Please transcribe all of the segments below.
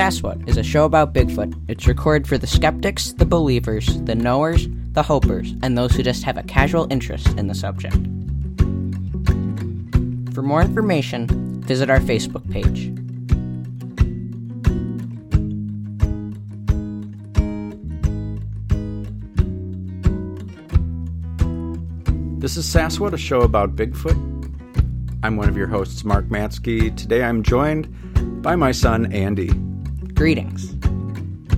Sasquatch is a show about Bigfoot. It's recorded for the skeptics, the believers, the knowers, the hopers, and those who just have a casual interest in the subject. For more information, visit our Facebook page. This is Sasquatch, a show about Bigfoot. I'm one of your hosts, Mark Matsky. Today I'm joined by my son, Andy. Greetings.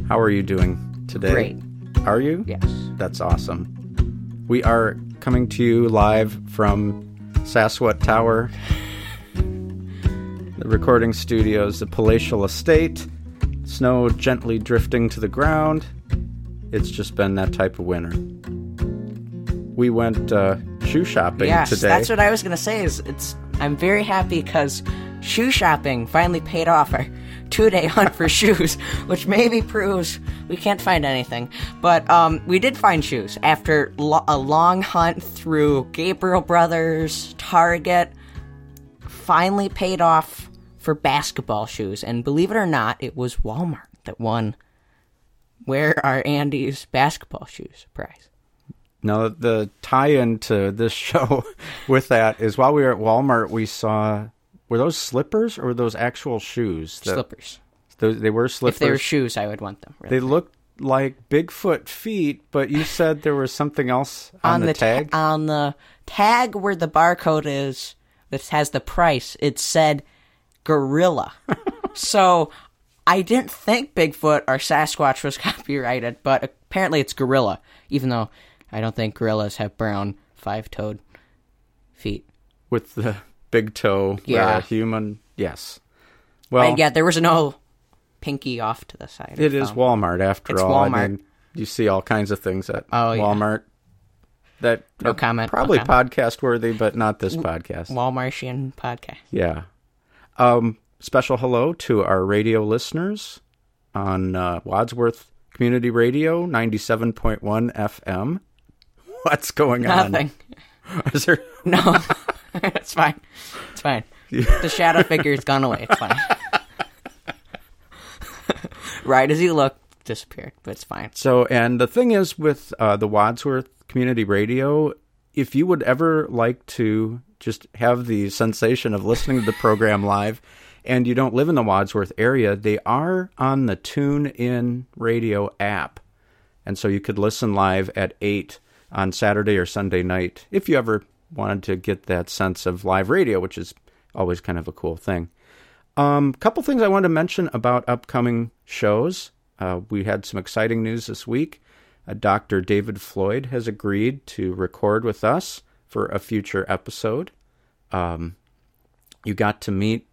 How are you doing today? Great. Are you? Yes. That's awesome. We are coming to you live from Sasquatch Tower, the recording studios, the palatial estate, snow gently drifting to the ground. It's just been that type of winter. We went uh, shoe shopping Yes, today. that's what I was gonna say. Is it's I'm very happy because shoe shopping finally paid off our two day hunt for shoes, which maybe proves we can't find anything. But um, we did find shoes after lo- a long hunt through Gabriel Brothers, Target. Finally paid off for basketball shoes, and believe it or not, it was Walmart that won. Where are Andy's basketball shoes prize? Now, the tie-in to this show with that is while we were at Walmart, we saw were those slippers or were those actual shoes? that- Slippers. Those, they were slippers. If they were shoes, I would want them. really. They looked like Bigfoot feet, but you said there was something else on, the, ta- tag. on the tag where the barcode is that has the price it said gorilla so i didn't think bigfoot or sasquatch was copyrighted but apparently it's gorilla even though i don't think gorillas have brown five-toed feet with the big toe. Yeah. uh, human. Yes. Well, and yeah there was no pinky off to the side it is. Walmart after It's all. I Walmart. mean, you see all kinds of things at Oh, yeah. Walmart that No comment, no Probably comment. podcast worthy, but not this podcast. walmartian podcast Yeah. Um, special hello to our radio listeners on uh, Wadsworth Community Radio, 97.1 FM. What's going on? nothing Is there, no it's fine. It's fine. The shadow figure's gone away. It's fine. Right as you look disappeared but it's fine. So, and the thing is with uh, the Wadsworth Community Radio, if you would ever like to just have the sensation of listening to the program live and you don't live in the Wadsworth area, they are on the Tune In Radio app. And so you could listen live at 8 on Saturday or Sunday night if you ever wanted to get that sense of live radio, which is always kind of a cool thing. Um, couple things I wanted to mention about upcoming shows. Uh, we had some exciting news this week. Uh, Dr. David Floyd has agreed to record with us for a future episode. Um, you got to meet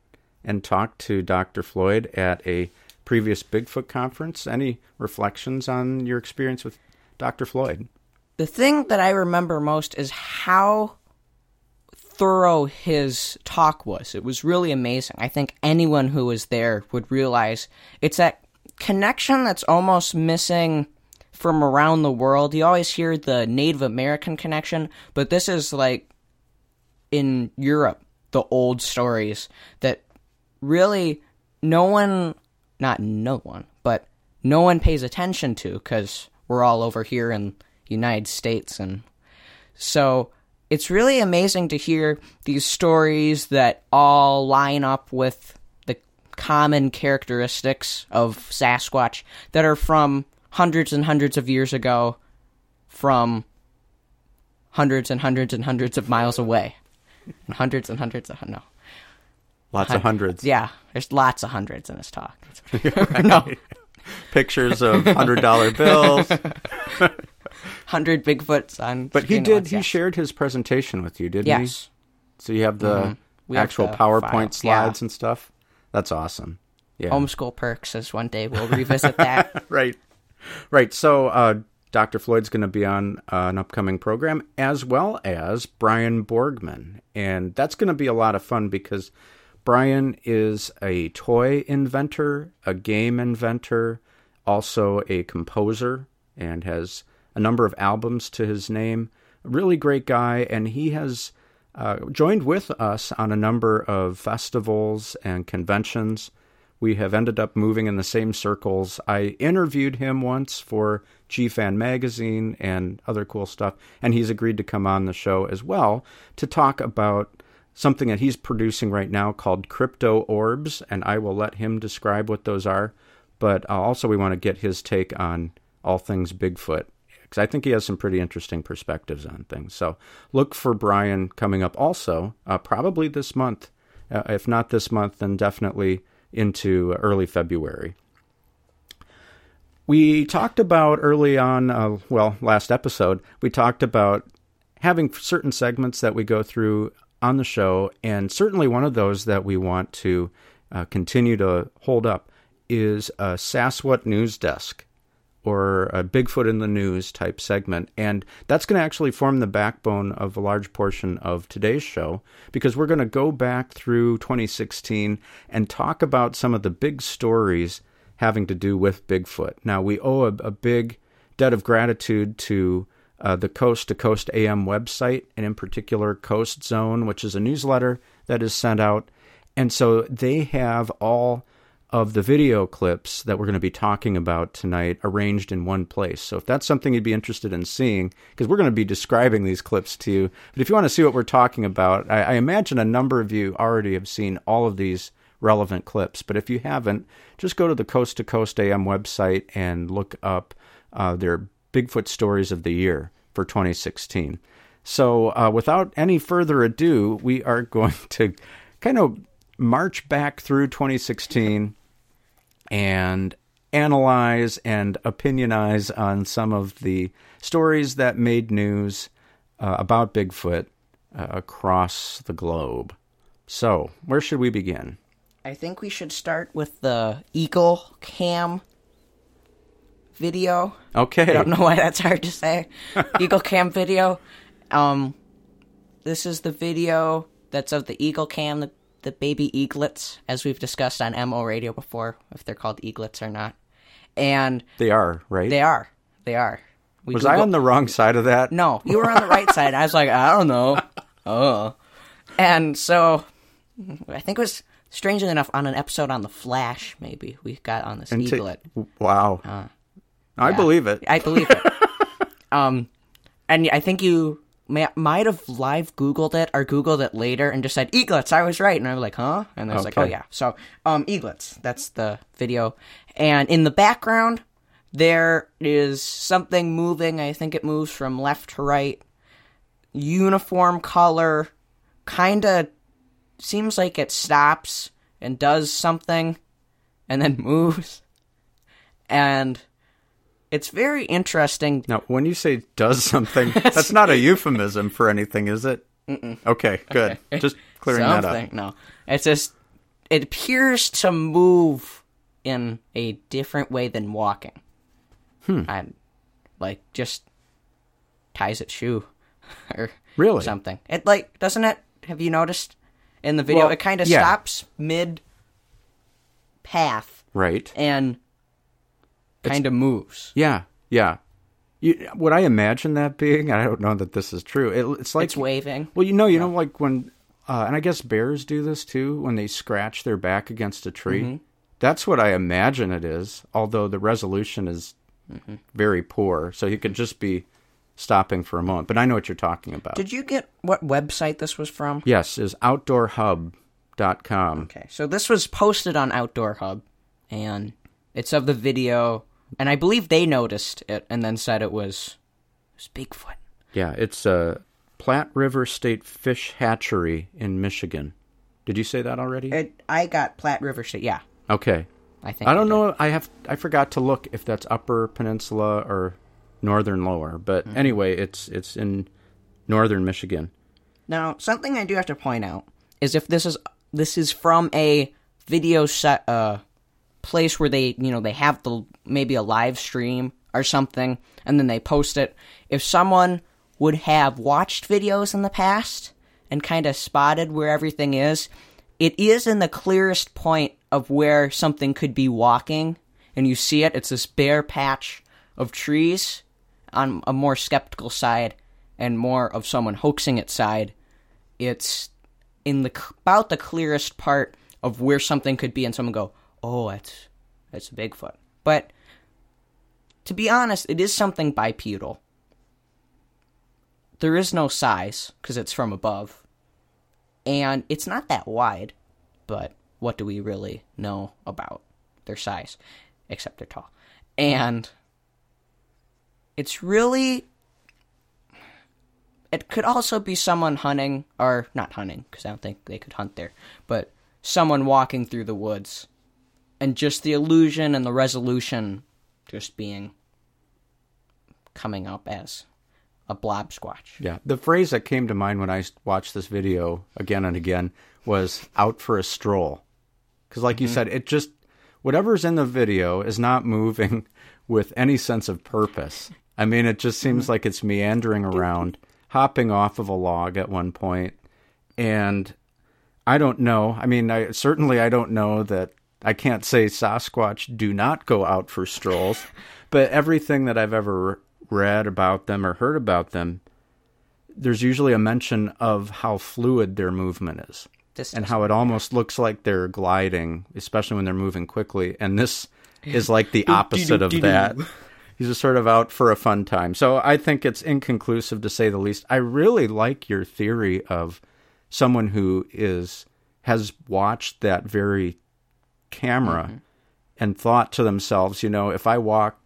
and talk to Dr. Floyd at a previous Bigfoot conference. Any reflections on your experience with Dr. Floyd? the thing that I remember most is how thorough his talk was. It was really amazing. I think anyone who was there would realize it's that connection that's almost missing from around the world. You always hear the Native American connection, but this is like in Europe, the old stories that really no one, not no one, but no one pays attention to because we're all over here in United States and so it's really amazing to hear these stories that all line up with the common characteristics of Sasquatch that are from hundreds and hundreds of years ago from hundreds and hundreds and hundreds of miles away. And hundreds and hundreds of no. Lots of hundreds. Yeah, there's lots of hundreds in this talk. no, Pictures of $100 bills. hundred Bigfoots on. But he did, once, he yes. shared his presentation with you, didn't he? So you have the We have actual the PowerPoint file, slides yeah. and stuff. That's awesome. Yeah. Homeschool perks is one day we'll revisit that. right. Right. So uh, Dr. Floyd's going to be on uh, an upcoming program as well as Brian Borgman. And that's going to be a lot of fun because Brian is a toy inventor, a game inventor, also a composer, and has a number of albums to his name. Really great guy. And he has uh, joined with us on a number of festivals and conventions We have ended up moving in the same circles. I interviewed him once for G Fan Magazine and other cool stuff, and he's agreed to come on the show as well to talk about something that he's producing right now called Crypto Orbs, and I will let him describe what those are. But uh, also, we want to get his take on all things Bigfoot because I think he has some pretty interesting perspectives on things. So look for Brian coming up also, uh, probably this month. Uh, if not this month, then definitely into early February. We talked about early on, uh, well, last episode, we talked about having certain segments that we go through on the show, and certainly one of those that we want to uh, continue to hold up is a Sasquatch News Desk or a Bigfoot in the News type segment. And that's going to actually form the backbone of a large portion of today's show because we're going to go back through 2016 and talk about some of the big stories having to do with Bigfoot. Now, we owe a, a big debt of gratitude to uh, the Coast to Coast AM website, and in particular, Coast Zone, which is a newsletter that is sent out. And so they have all of the video clips that we're going to be talking about tonight arranged in one place. So if that's something you'd be interested in seeing, because we're going to be describing these clips to you, but if you want to see what we're talking about, I, I, imagine a number of you already have seen all of these relevant clips. But if you haven't, just go to the Coast to Coast AM website and look up uh, their Bigfoot stories of the year for 2016. So uh, without any further ado, we are going to kind of march back through 2016 and analyze and opinionize on some of the stories that made news uh, about Bigfoot uh, across the globe. So, where should we begin? I think we should start with the Eagle Cam video. Okay. I don't know why that's hard to say. Eagle Cam video. Um, this is the video that's of the Eagle Cam, the baby eaglets, as we've discussed on MO Radio before, if they're called eaglets or not. And they are right. They are. They are. We was I on the wrong side of that? No, you were on the right side. I was like, I don't know. Oh, and so I think it was strangely enough on an episode on the Flash. Maybe we got on this eaglet. Wow. Uh, I believe it. I believe it. um, and I think you might have live Googled it or Googled it later and just said eaglets. I was right, and I was like, huh? And I was okay. like, oh yeah. So, um, eaglets. That's the video, and in the background there is something moving. I think it moves from left to right. Uniform color, kind of seems like it stops and does something, and then moves, and it's very interesting. Now, when you say does something, that's not a euphemism for anything, is it? Mm-mm. Okay, good. Okay. Just clearing that up. No, it's just it appears to move in a different way than walking. Hmm. And like just ties its shoe or really something. It like doesn't it? Have you noticed in the video? Well, it kind of yeah. stops mid path, right? And kind of moves. Yeah, yeah. You, would I imagine that being? I don't know that this is true. It, it's like it's waving. Well, you know, you yeah. know, like when, uh, and I guess bears do this too when they scratch their back against a tree. Mm-hmm. That's what I imagine it is. Although the resolution is mm-hmm. very poor, so you could just be stopping for a moment. But I know what you're talking about. Did you get what website this was from? Yes, is outdoorhub.com. Okay, so this was posted on Outdoor Hub, and it's of the video and I believe they noticed it and then said it was, it was Bigfoot. Yeah, it's a uh, Platte River State Fish Hatchery in Michigan. Did you say that already? It, I got Platte River State. Yeah. Okay. I think I don't I know. I have I forgot to look if that's Upper Peninsula or Northern Lower, but mm-hmm. anyway, it's it's in Northern Michigan. Now, something I do have to point out is if this is this is from a video set uh place where they, you know, they have the maybe a live stream or something and then they post it. If someone would have watched videos in the past and kind of spotted where everything is, it is in the clearest point of where something could be walking and you see it. It's this bare patch of trees on a more skeptical side and more of someone hoaxing it side. It's in the about the clearest part of where something could be and someone go, oh, that's that's Bigfoot. But to be honest, it is something bipedal. There is no size because it's from above, and it's not that wide. But what do we really know about their size, except they're tall? And it's really. It could also be someone hunting, or not hunting, because I don't think they could hunt there, but someone walking through the woods. And just the illusion and the resolution just being coming up as a blob squatch. Yeah, the phrase that came to mind when I watched this video again and again was "out for a stroll," because, like you mm-hmm. said, it just whatever's in the video is not moving with any sense of purpose. I mean, it just seems mm-hmm. like it's meandering around, hopping off of a log at one point, and I don't know. I mean, I certainly I don't know that I can't say Sasquatch do not go out for strolls, but everything that I've ever read about them or heard about them, there's usually a mention of how fluid their movement is This and how it almost looks like they're gliding, especially when they're moving quickly. And this is like the opposite of that. He's just sort of out for a fun time. So I think it's inconclusive to say the least. I really like your theory of someone who is has watched that very camera mm-hmm. and thought to themselves, you know, if I walk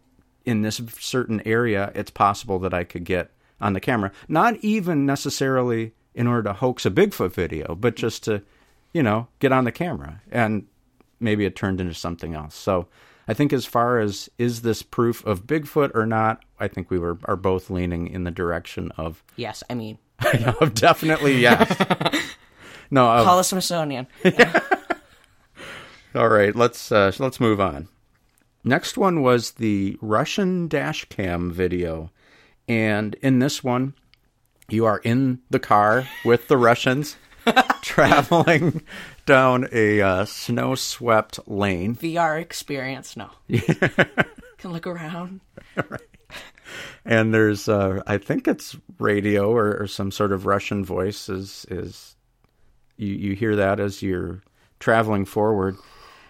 in this certain area, it's possible that I could get on the camera. Not even necessarily in order to hoax a Bigfoot video, but just to, you know, get on the camera. And maybe it turned into something else. So I think as far as is this proof of Bigfoot or not, I think we were are both leaning in the direction of, Yes, I mean, of definitely yes. no, of- call a Smithsonian. All right, let's uh, let's move on. Next one was the Russian dash cam video, and in this one, you are in the car with the Russians traveling down a uh, snow-swept lane. VR experience. No. Can look around. and there's uh, I think it's radio or, or some sort of Russian voice is is you you hear that as you're traveling forward,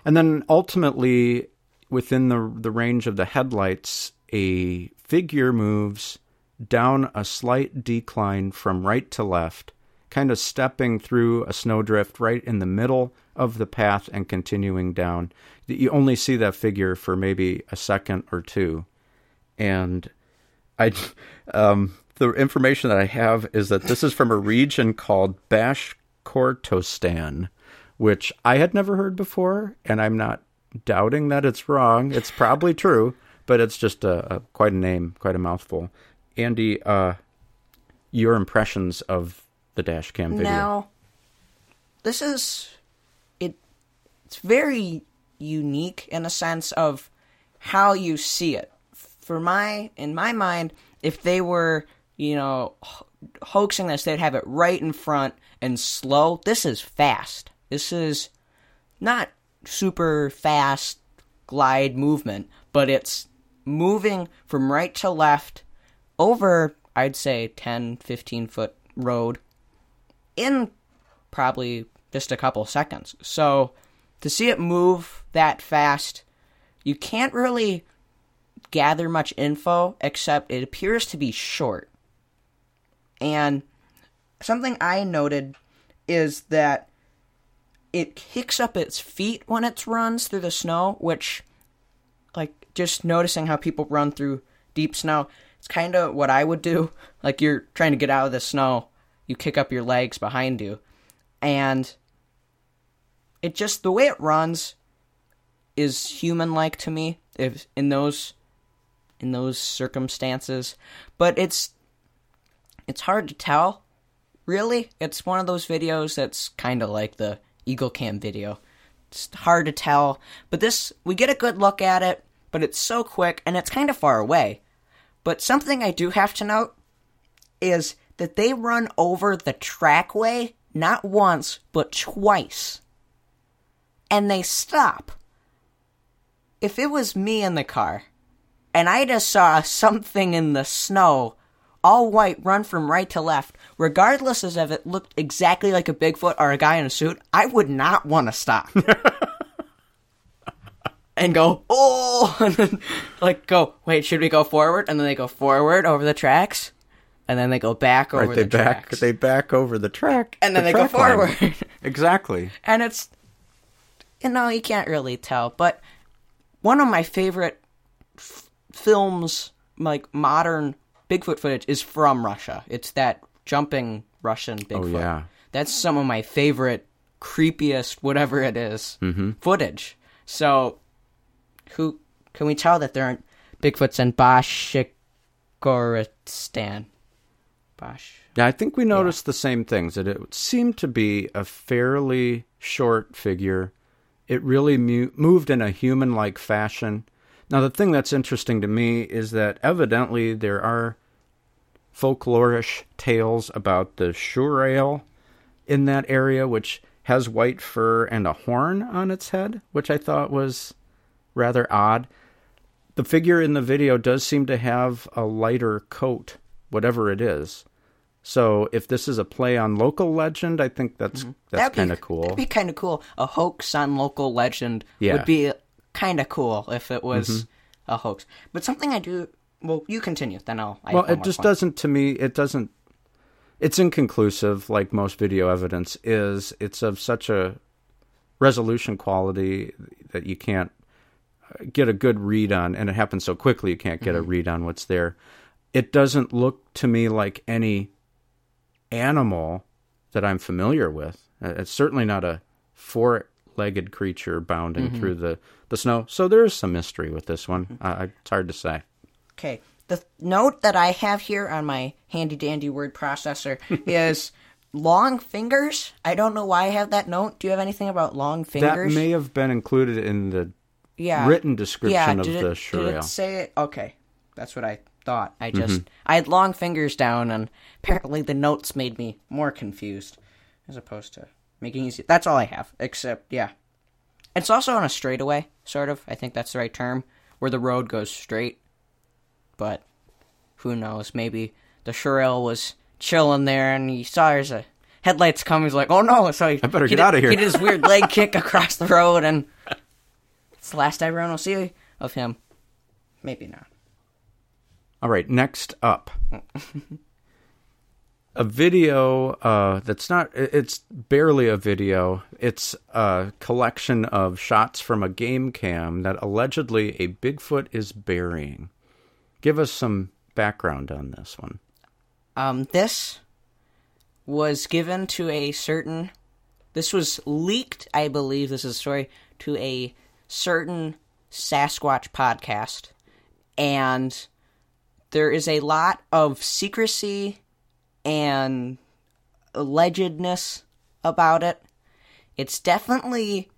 and then ultimately within the the range of the headlights, a figure moves down a slight decline from right to left, kind of stepping through a snowdrift right in the middle of the path and continuing down. You only see that figure for maybe a second or two and I, um, the information that I have is that this is from a region called Bashkortostan, which I had never heard before, and I'm not doubting that it's wrong. It's probably true, but it's just a, a quite a name, quite a mouthful. Andy, uh, your impressions of the dash cam video? Now, this is it. It's very unique in a sense of how you see it. For my, in my mind, if they were, you know, ho- hoaxing this, they'd have it right in front and slow. This is fast. This is not super fast glide movement, but it's moving from right to left over, I'd say, 10, 15 foot road in probably just a couple seconds. So to see it move that fast, you can't really gather much info except it appears to be short. And something I noted is that it kicks up its feet when it runs through the snow, which, like, just noticing how people run through deep snow, it's kind of what I would do. Like, you're trying to get out of the snow, you kick up your legs behind you. And it just, the way it runs is human like to me if in those in those circumstances but it's it's hard to tell really it's one of those videos that's kind of like the eagle cam video. It's hard to tell but this we get a good look at it but it's so quick and it's kind of far away. But something i do have to note is that they run over the trackway not once but twice. And they stop. If it was me in the car and I just saw something in the snow, all white, run from right to left, regardless as if it looked exactly like a Bigfoot or a guy in a suit, I would not want to stop. and go, oh, and then like go, wait, should we go forward? And then they go forward over the tracks, and then they go back over Right, they the back tracks, they back over the track, and then the they go line. forward. Exactly. and it's you know you can't really tell but one of my favorite f- films like modern bigfoot footage is from russia it's that jumping russian bigfoot Oh, yeah. that's some of my favorite creepiest whatever it is, Mm-hmm. footage so who can we tell that there aren't bigfoots in bashikoristan bash Yeah, I think we noticed the same things. That it seemed to be a fairly short figure. It really mu- moved in a human-like fashion. Now, the thing that's interesting to me is that evidently there are folklorish tales about the Shurale in that area, which has white fur and a horn on its head, which I thought was rather odd. The figure in the video does seem to have a lighter coat, whatever it is. So if this is a play on local legend, I think that's mm-hmm. that's That'd be- kind of cool. That'd be kind of cool. A hoax on local legend Yeah. would be kind of cool if it was Mm-hmm. a hoax. But something I do. Well, you continue, then I'll. I well, it just point. doesn't to me. It doesn't. It's inconclusive, like most video evidence is. It's of such a resolution quality that you can't uh, get a good read on, and it happens so quickly you can't get a read on what's there. It doesn't look to me like any animal that I'm familiar with. Uh, It's certainly not a four-legged creature bounding through the, the snow. So there is some mystery with this one. Uh, it's hard to say. Okay. The th- note that I have here on my handy dandy word processor is long fingers. I don't know why I have that note. Do you have anything about long fingers? That may have been included in the yeah. written description yeah, of did the it, Did it say it? Okay. That's what I thought. I just I had long fingers down and apparently the notes made me more confused as opposed to making easy. That's all I have. Except yeah. It's also on a straightaway, sort of. I think that's the right term, where the road goes straight. But who knows? Maybe the Shurale was chilling there and he saw there's a headlights coming. He's like, "Oh no!" So he I better he get out of here. He did his weird leg kick across the road, and it's the last everyone will see of him. Maybe not. All right, next up. a video uh, that's not, it's barely a video. It's a collection of shots from a game cam that allegedly a Bigfoot is burying. Give us some background on this one. Um, this was given to a certain. This was leaked, I believe. This is a story to a certain Sasquatch podcast, and there is a lot of secrecy and allegedness about it. It's definitely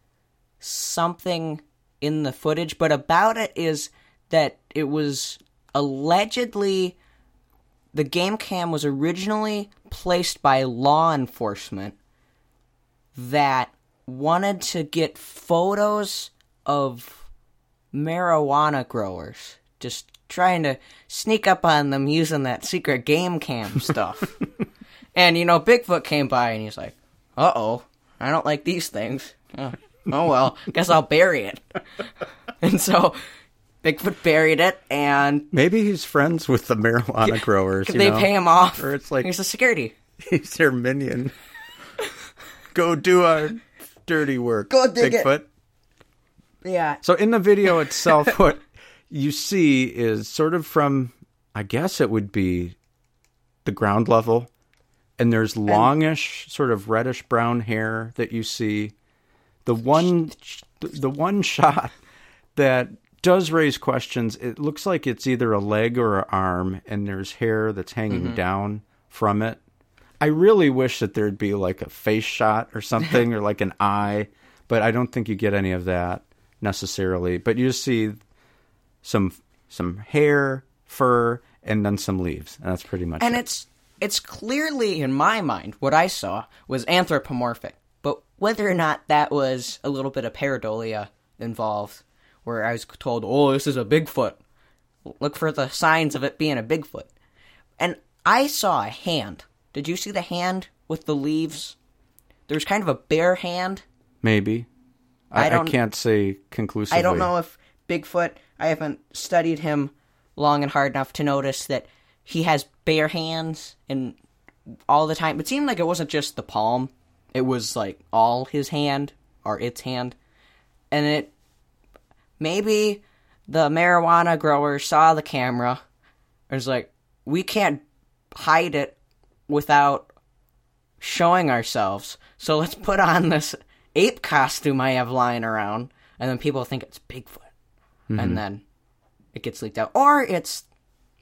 something in the footage, but about it is that it was allegedly the game cam was originally placed by law enforcement that wanted to get photos of marijuana growers just trying to sneak up on them using that secret game cam stuff and you know bigfoot came by and he's like uh-oh i don't like these things oh, oh well guess i'll bury it and so bigfoot buried it and Maybe he's friends with the marijuana growers. you they know? pay him off Or it's like- he's a security He's their minion. Go do our dirty work. Go dig it. Bigfoot. yeah So in the video itself, what you see is sort of from, I guess it would be the ground level, and there's longish, sort of reddish brown hair that you see. The one, the- one shot that does raise questions. It looks like it's either a leg or an arm, and there's hair that's hanging mm-hmm. down from it. I really wish that there'd be like a face shot or something, or like an eye, but I don't think you get any of that necessarily. But you just see some some hair, fur, and then some leaves, and that's pretty much and it. it's it's clearly in my mind what I saw was anthropomorphic, but whether or not that was a little bit of pareidolia involved, where I was told, "Oh, this is a Bigfoot," look for the signs of it being a Bigfoot, and I saw a hand. Did you see the hand with the leaves? There's kind of a bare hand. Maybe I, I I, don't- can't say conclusively. I don't know if Bigfoot. I haven't studied him long and hard enough to notice that he has bare hands and all the time. It seemed like it wasn't just the palm; it was like all his hand or its hand, and it maybe the marijuana grower saw the camera and was like, "We can't hide it without showing ourselves, so let's put on this ape costume I have lying around." And then people think it's Bigfoot and then it gets leaked out, or it's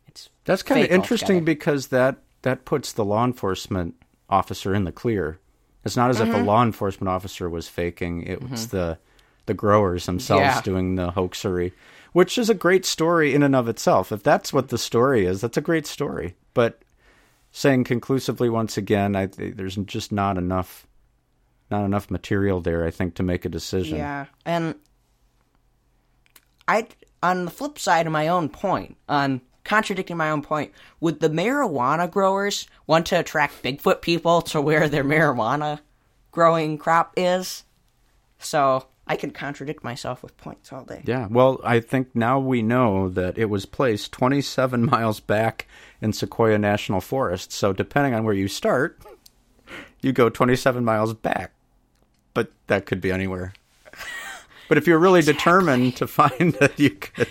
it's That's kind of interesting altogether. because that that puts the law enforcement officer in the clear. It's not as if Mm-hmm. a law enforcement officer was faking; it was the the growers themselves Yeah. doing the hoaxery, which is a great story in and of itself. If that's what the story is, that's a great story. But saying conclusively once again, I there's just not enough not enough material there. I think to make a decision. yeah. And I on the flip side of my own point, on contradicting my own point, would the marijuana growers want to attract Bigfoot people to where their marijuana growing crop is? So I could contradict myself with points all day. Yeah, well, I think now we know that it was placed 27 miles back in Sequoia National Forest. So, depending on where you start, you go 27 miles back. But that could be anywhere. But if you're really determined to find that, you could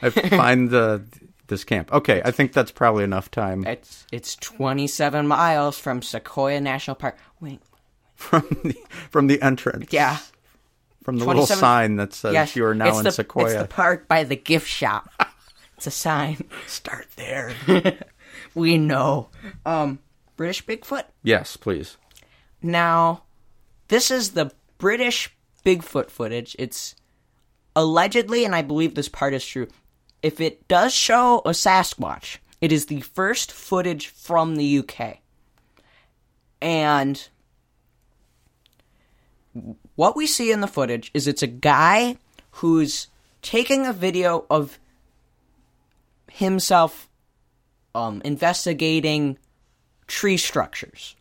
find the this camp. Okay, I think that's probably enough time It's it's 27 miles from Sequoia National Park. Wait, from the, from the entrance. yeah. from the little sign that says Yes, you are now it's in the, Sequoia. It's the park by the gift shop. it's a sign. Start there. We know. Um, British Bigfoot. yes, please. Now, this is the British Bigfoot footage. It's allegedly, and I believe this part is true. If it does show a Sasquatch, it is the first footage from the UK. And what we see in the footage is it's a guy who's taking a video of himself um, investigating tree structures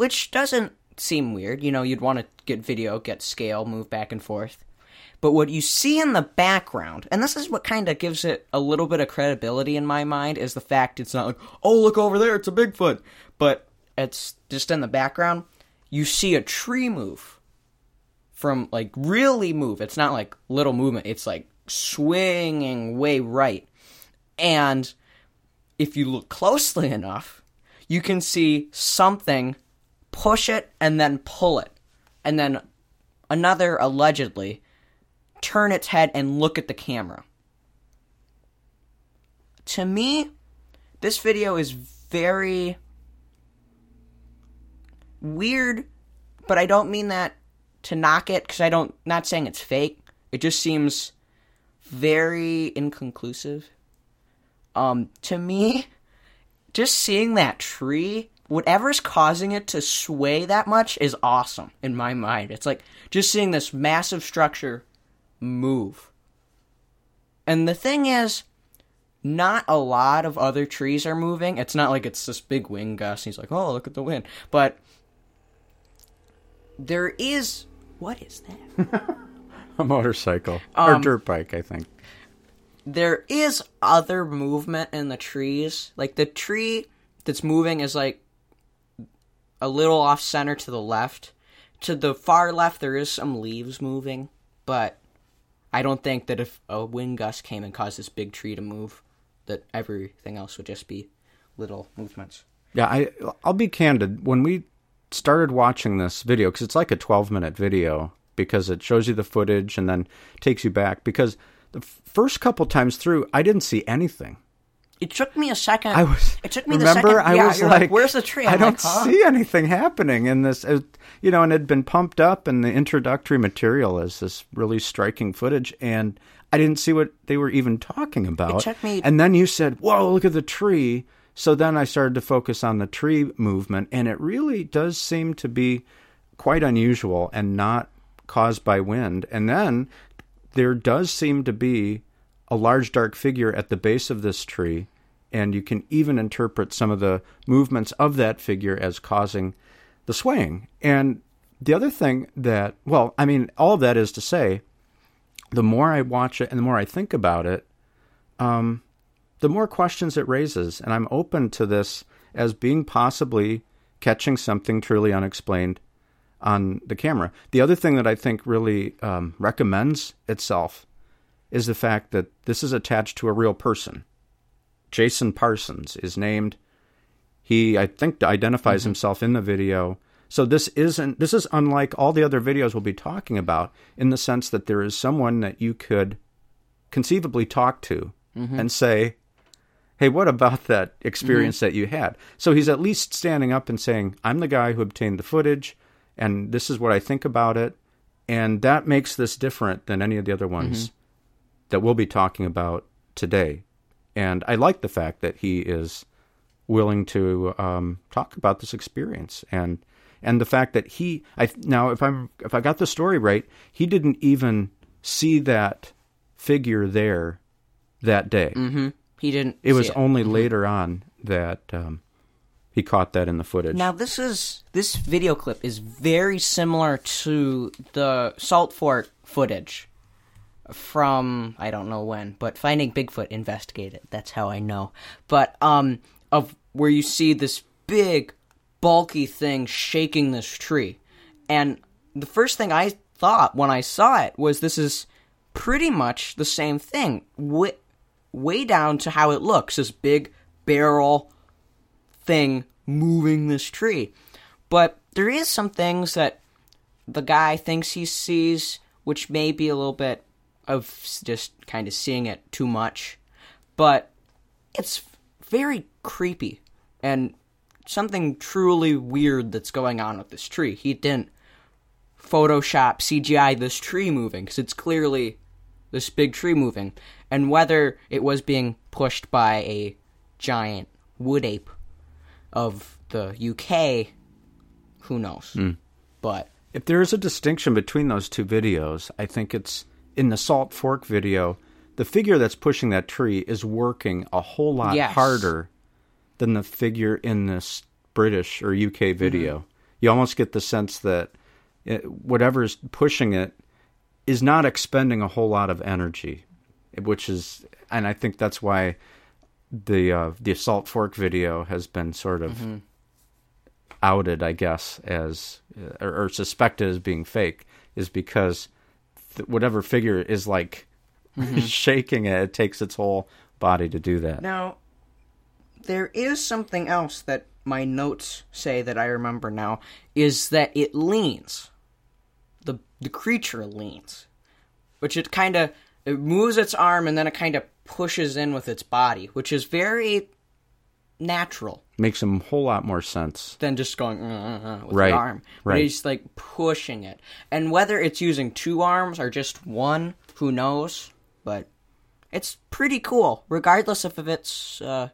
which doesn't seem weird. You know, you'd want to get video, get scale, move back and forth. But what you see in the background, and this is what kind of gives it a little bit of credibility in my mind, is the fact it's not like, oh, look over there, it's a Bigfoot. But it's just in the background, you see a tree move from like really move. It's not like little movement, it's like swinging way right. And if you look closely enough, you can see something push it and then pull it. And then another allegedly turn its head and look at the camera. To me, this video is very weird, but I don't mean that to knock it because I don't not saying it's fake. It just seems very inconclusive. Um to me, just seeing that tree, whatever's causing it to sway that much is awesome in my mind. It's like just seeing this massive structure move. And the thing is, not a lot of other trees are moving. It's not like it's this big wind gust. He's like, oh, look at the wind. But there is. What is that? A motorcycle or Um, dirt bike, I think. there is other movement in the trees. Like the tree that's moving is like a little off center to the left. To the far left, there is some leaves moving, but I don't think that if a wind gust came and caused this big tree to move, that everything else would just be little movements. Yeah, I I'll be candid. When we started watching this video, because it's like a 12 minute video, because it shows you the footage and then takes you back. Because the first couple times through, I didn't see anything. It took me a second. I was. It took me the second. I yeah, was you're like, "Where's the tree?" I I'm don't like, huh? see anything happening in this. It, you know, and it had been pumped up in the introductory material as this really striking footage, and I didn't see what they were even talking about. took me- And then you said, "Whoa, look at the tree." So then I started to focus on the tree movement, and it really does seem to be quite unusual and not caused by wind. And then there does seem to be a large dark figure at the base of this tree, and you can even interpret some of the movements of that figure as causing the swaying. And the other thing that, well, I mean, all of that is to say, the more I watch it and the more I think about it, um, the more questions it raises. And I'm open to this as being possibly catching something truly unexplained on the camera. The other thing that I think really um, recommends itself is the fact that this is attached to a real person. Jason Parsons is named. He, I think, identifies Mm-hmm. himself in the video. So this isn't. This is unlike all the other videos we'll be talking about in the sense that there is someone that you could conceivably talk to Mm-hmm. and say, "Hey, what about that experience Mm-hmm. that you had?" So he's at least standing up and saying, "I'm the guy who obtained the footage, and this is what I think about it." And that makes this different than any of the other ones Mm-hmm. that we'll be talking about today. And I like the fact that he is willing to um, talk about this experience and and the fact that he I now if I'm if I got the story right, he didn't even see that figure there that day. Mm-hmm. He didn't. It was only later on that um, he caught that in the footage. Now this is this video clip is very similar to the Salt Fork footage from I don't know when, but Finding Bigfoot investigated. That's how I know. But um of where you see this big bulky thing shaking this tree. And the first thing I thought when I saw it was this is pretty much the same thing. Way, way down to how it looks. This big barrel thing moving this tree. But there is some things that the guy thinks he sees, which may be a little bit of just kind of seeing it too much. But it's very creepy and something truly weird that's going on with this tree. He didn't Photoshop CGI this tree moving because it's clearly this big tree moving, and whether it was being pushed by a giant wood ape of the UK, who knows? Hmm. But if there is a distinction between those two videos, I think it's in the Salt Fork video, the figure that's pushing that tree is working a whole lot Yes. harder than the figure in this British or UK video. Mm-hmm. You almost get the sense that it, whatever's pushing it is not expending a whole lot of energy, which is, and I think that's why the uh, the Salt Fork video has been sort of Mm-hmm. outed, I guess, as uh, or, or suspected as being fake, is because whatever figure is like mm-hmm. shaking it, it takes its whole body to do that. Now, there is something else that my notes say that I remember now is that it leans. The the creature leans, which it kind of it moves its arm and then it kind of pushes in with its body, which is very natural Makes a whole lot more sense. than just going uh, uh, uh, with Right, the arm. But right. He's like pushing it, and whether it's using two arms or just one, who knows? But it's pretty cool, regardless of if it's uh,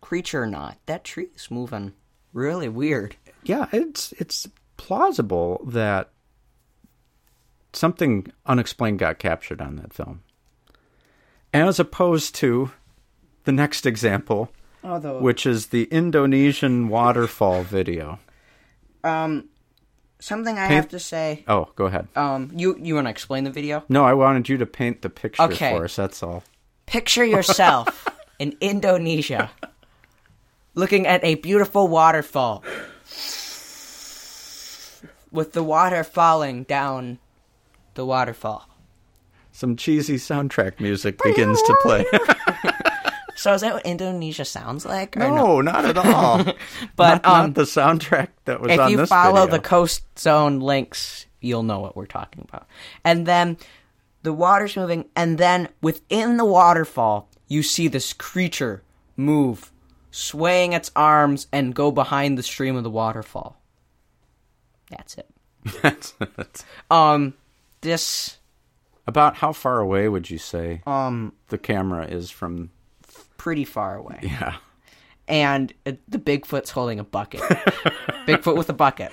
creature or not. That tree is moving really weird. Yeah, it's it's plausible that something unexplained got captured on that film. As opposed to the next example, Although, which is the Indonesian waterfall video. um, something I Paint- have to say. Oh, go ahead. Um, you you want to explain the video? No, I wanted you to paint the picture Okay. for us. That's all. Picture yourself in Indonesia looking at a beautiful waterfall with the water falling down the waterfall. Some cheesy soundtrack music begins to play. So is that what Indonesia sounds like? No? no, not at all. But not, um, not the soundtrack that was on the case. if on you this follow video. the coast zone links, you'll know what we're talking about. And then the water's moving, and then within the waterfall, you see this creature move, swaying its arms, and go behind the stream of the waterfall. That's it. That's- that's- Um, this About how far away would you say um the camera is from? Pretty far away, Yeah. and the Bigfoot's holding a bucket. Bigfoot with a bucket.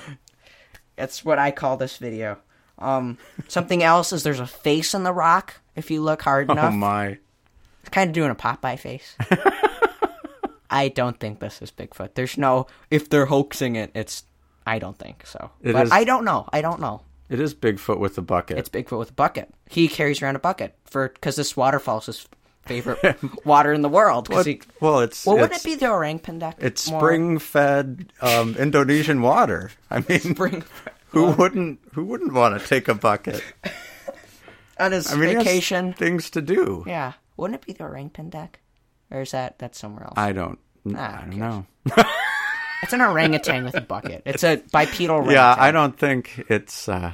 That's what I call this video. Um, something else is there's a face in the rock. If you look hard enough, Oh my. It's kind of doing a Popeye face. I don't think this is Bigfoot. There's no. If they're hoaxing it, it's. I don't think so. It but is- I don't know. I don't know. It is Bigfoot with a bucket. It's Bigfoot with a bucket. He carries around a bucket for because this waterfall's his favorite water in the world. What- he, well, it's well, wouldn't it be the orang pendek? it's spring-fed um, Indonesian water. I mean, spring who wouldn't who wouldn't want to take a bucket? on his I mean, vacation. things to do. Yeah, wouldn't it be the orang pendek, or is that that's somewhere else? I don't. Ah, I don't know. It's an orangutan with a bucket. It's a bipedal orangutan. Yeah, I don't think it's uh,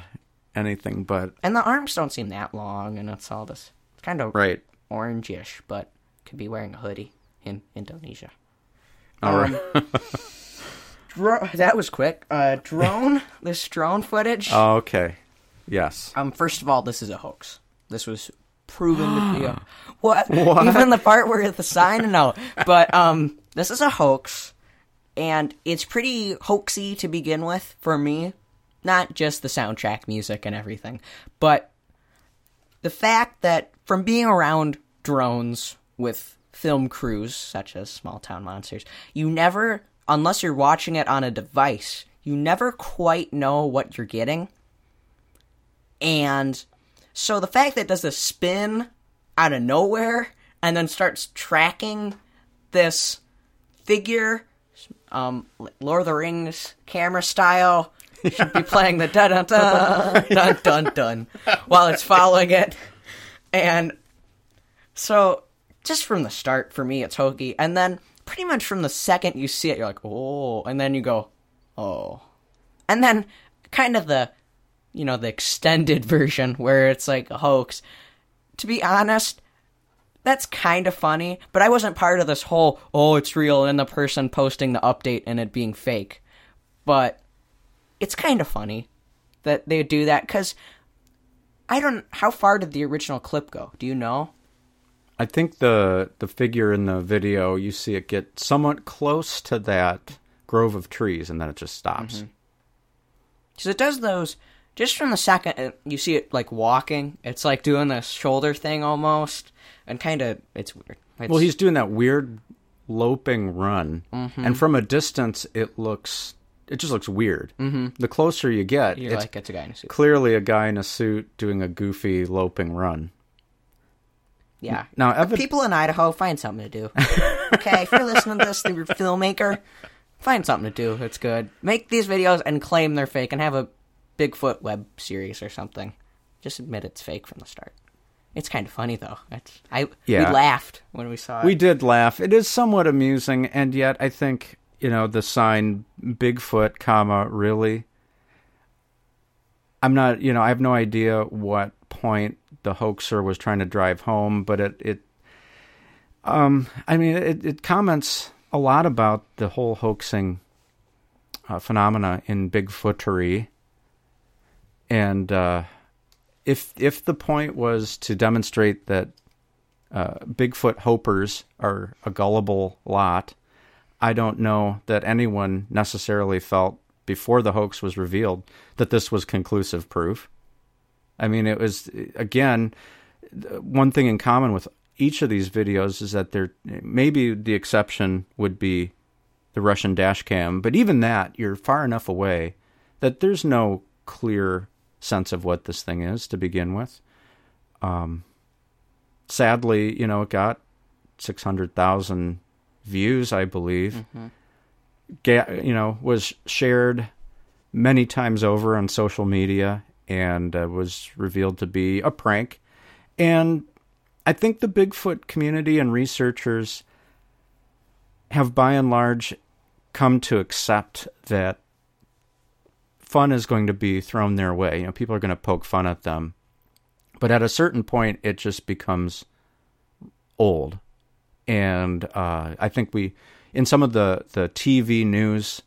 anything but And the arms don't seem that long, and it's all this it's kind of right. Orangish, but could be wearing a hoodie in Indonesia. All Um, right. Dro- that was quick. Uh, drone. this drone footage. Oh, okay. Yes. Um, first of all, this is a hoax. This was proven to be a what? What? Even the part where the sign, no. But um, this is a hoax, and it's pretty hoaxy to begin with for me. Not just the soundtrack music and everything, but the fact that from being around drones with film crews such as Small Town Monsters, you never, unless you're watching it on a device, you never quite know what you're getting. And so the fact that it does a spin out of nowhere and then starts tracking this figure, um, Lord of the Rings camera style, should be playing the dun dun dun dun dun dun while it's following it. And so just from the start, for me, it's hokey. And then pretty much from the second you see it, you're like, oh, and then you go, oh. And then kind of the you know, the extended version where it's like a hoax. To be honest, that's kind of funny, but I wasn't part of this whole, oh, it's real, and the person posting the update and it being fake. But it's kind of funny that they do that, because I don't. How far did the original clip go? Do you know? I think the the figure in the video you see it get somewhat close to that grove of trees, and then it just stops. Mm-hmm. Because it does those just from the second uh, you see it like walking. It's like doing the shoulder thing almost, and kind of it's weird. It's, Well, he's doing that weird loping run, Mm-hmm. and from a distance, it looks it just looks weird. Mm-hmm. The closer you get, you're it's like it's a guy in a suit. clearly a guy in a suit doing a goofy loping run. Yeah. Now, uh, evi- People in Idaho, find something to do. okay, if you're listening to this, you're filmmaker, find something to do. It's good. Make these videos and claim they're fake and have a Bigfoot web series or something. Just admit it's fake from the start. It's kind of funny though. It's, I Yeah. we laughed when we saw it. We did laugh. It is somewhat amusing, and yet I think you know the sign Bigfoot, comma really. I'm not, you know, I have no idea what point the hoaxer was trying to drive home, but it, it, um, I mean, it, it comments a lot about the whole hoaxing uh, phenomena in Bigfootery, and uh, if if the point was to demonstrate that uh, Bigfoot hopers are a gullible lot. I don't know that anyone necessarily felt before the hoax was revealed that this was conclusive proof. I mean, it was again one thing in common with each of these videos is that there maybe the exception would be the Russian dash cam, but even that you're far enough away that there's no clear sense of what this thing is to begin with. Um, sadly, you know, it got 600,000 views, I believe. Ga- you know, was shared many times over on social media and uh, was revealed to be a prank. And I think the Bigfoot community and researchers have by and large come to accept that fun is going to be thrown their way. You know, people are going to poke fun at them. But at a certain point, it just becomes old. And uh, I think we, in some of the, the TV news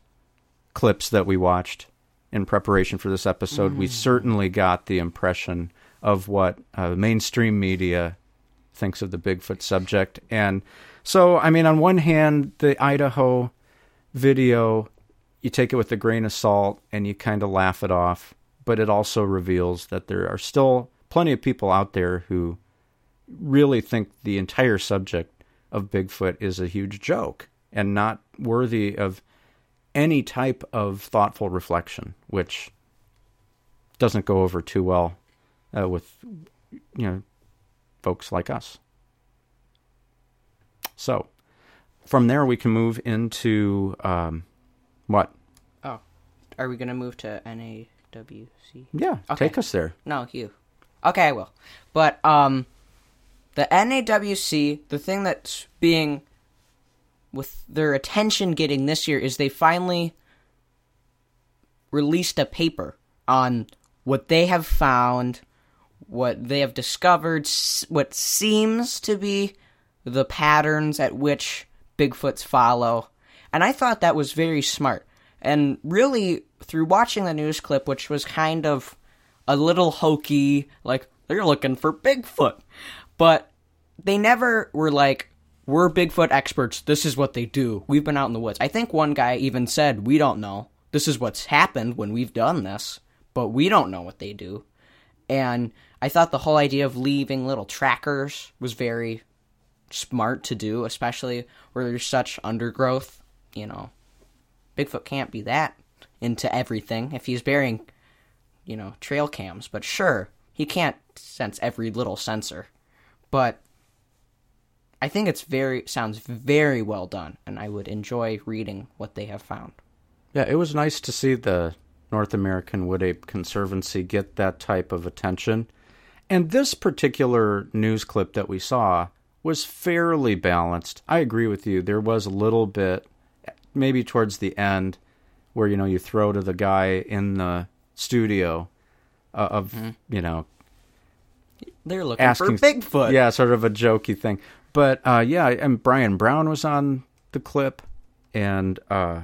clips that we watched in preparation for this episode, we certainly got the impression of what uh, mainstream media thinks of the Bigfoot subject. And so, I mean, on one hand, the Idaho video, you take it with a grain of salt and you kind of laugh it off, but it also reveals that there are still plenty of people out there who really think the entire subject of Bigfoot is a huge joke and not worthy of any type of thoughtful reflection, which doesn't go over too well uh, with you know folks like us. So from there we can move into um, what? Oh, are we gonna move to NAWC? Yeah, Okay. take us there. No, you. Okay, I will. But um, the NAWC, the thing that's being with their attention getting this year is they finally released a paper on what they have found, what they have discovered, what seems to be the patterns at which Bigfoots follow. And I thought that was very smart. And really, through watching the news clip, which was kind of a little hokey, like, they're looking for Bigfoot. But they never were like, we're Bigfoot experts. This is what they do. We've been out in the woods. I think one guy even said, we don't know. This is what's happened when we've done this, but we don't know what they do. And I thought the whole idea of leaving little trackers was very smart to do, especially where there's such undergrowth. You know, Bigfoot can't be that into everything if he's burying, you know, trail cams. But sure, he can't sense every little sensor. But I think it's very sounds very well done, and I would enjoy reading what they have found. Yeah, it was nice to see the North American Wood Ape Conservancy get that type of attention. And this particular news clip that we saw was fairly balanced. I agree with you. There was a little bit, maybe towards the end, where you know you throw to the guy in the studio uh, of you know They're looking asking for Bigfoot. Yeah, sort of a jokey thing. But uh, yeah, and Brian Brown was on the clip, and uh,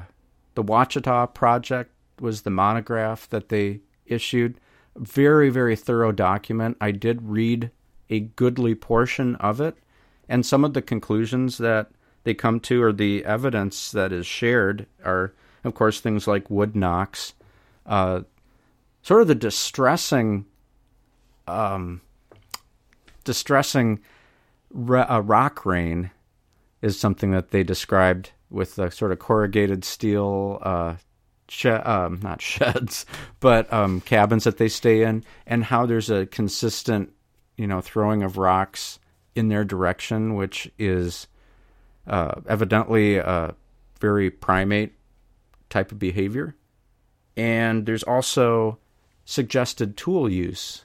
the Ouachita Project was the monograph that they issued. Very, very thorough document. I did read a goodly portion of it, and some of the conclusions that they come to or the evidence that is shared are, of course, things like wood knocks, uh, sort of the distressing distressing uh, rock rain is something that they described with the sort of corrugated steel, uh, sh- um, not sheds, but um, cabins that they stay in, and how there's a consistent, you know, throwing of rocks in their direction, which is uh, evidently a very primate type of behavior. And there's also suggested tool use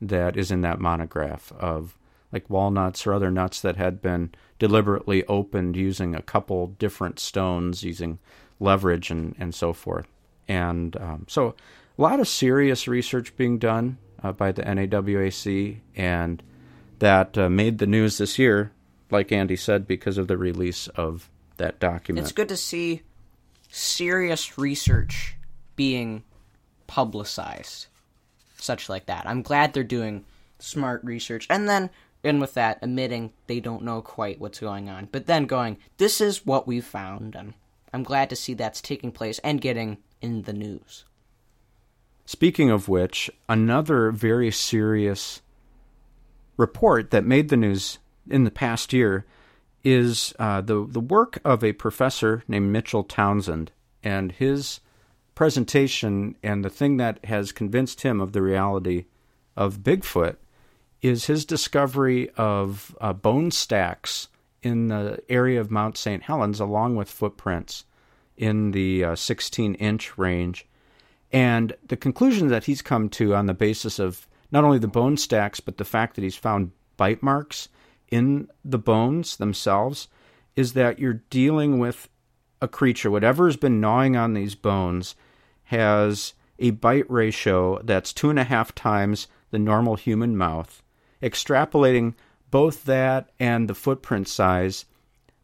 that is in that monograph of like walnuts or other nuts that had been deliberately opened using a couple different stones, using leverage and, and so forth. And um, so a lot of serious research being done uh, by the NAWAC, and that uh, made the news this year, like Andy said, because of the release of that document. It's good to see serious research being publicized, such like that. I'm glad they're doing smart research, and then, and with that, admitting they don't know quite what's going on, but then going, "This is what we found," and I'm glad to see that's taking place and getting in the news. Speaking of which, another very serious report that made the news in the past year is uh, the the work of a professor named Mitchell Townsend and his presentation and the thing that has convinced him of the reality of Bigfoot is his discovery of uh, bone stacks in the area of Mount St. Helens, along with footprints in the uh, 16 inch range. And the conclusion that he's come to on the basis of not only the bone stacks, but the fact that he's found bite marks in the bones themselves is that you're dealing with a creature, whatever has been gnawing on these bones, has a bite ratio that's two and a half times the normal human mouth. Extrapolating both that and the footprint size,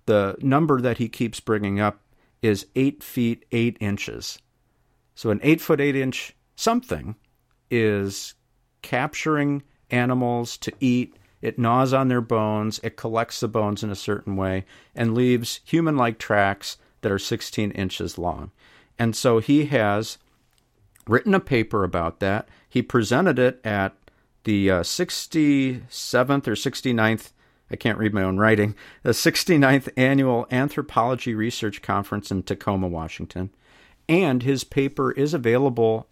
the number that he keeps bringing up is eight feet eight inches. So an eight foot eight inch something is capturing animals to eat. It gnaws on their bones, it collects the bones in a certain way, and leaves human like tracks that are 16 inches long. And so he has written a paper about that. He presented it at the uh, 67th or 69th, I can't read my own writing, the 69th Annual Anthropology Research Conference in Tacoma, Washington. and his paper is available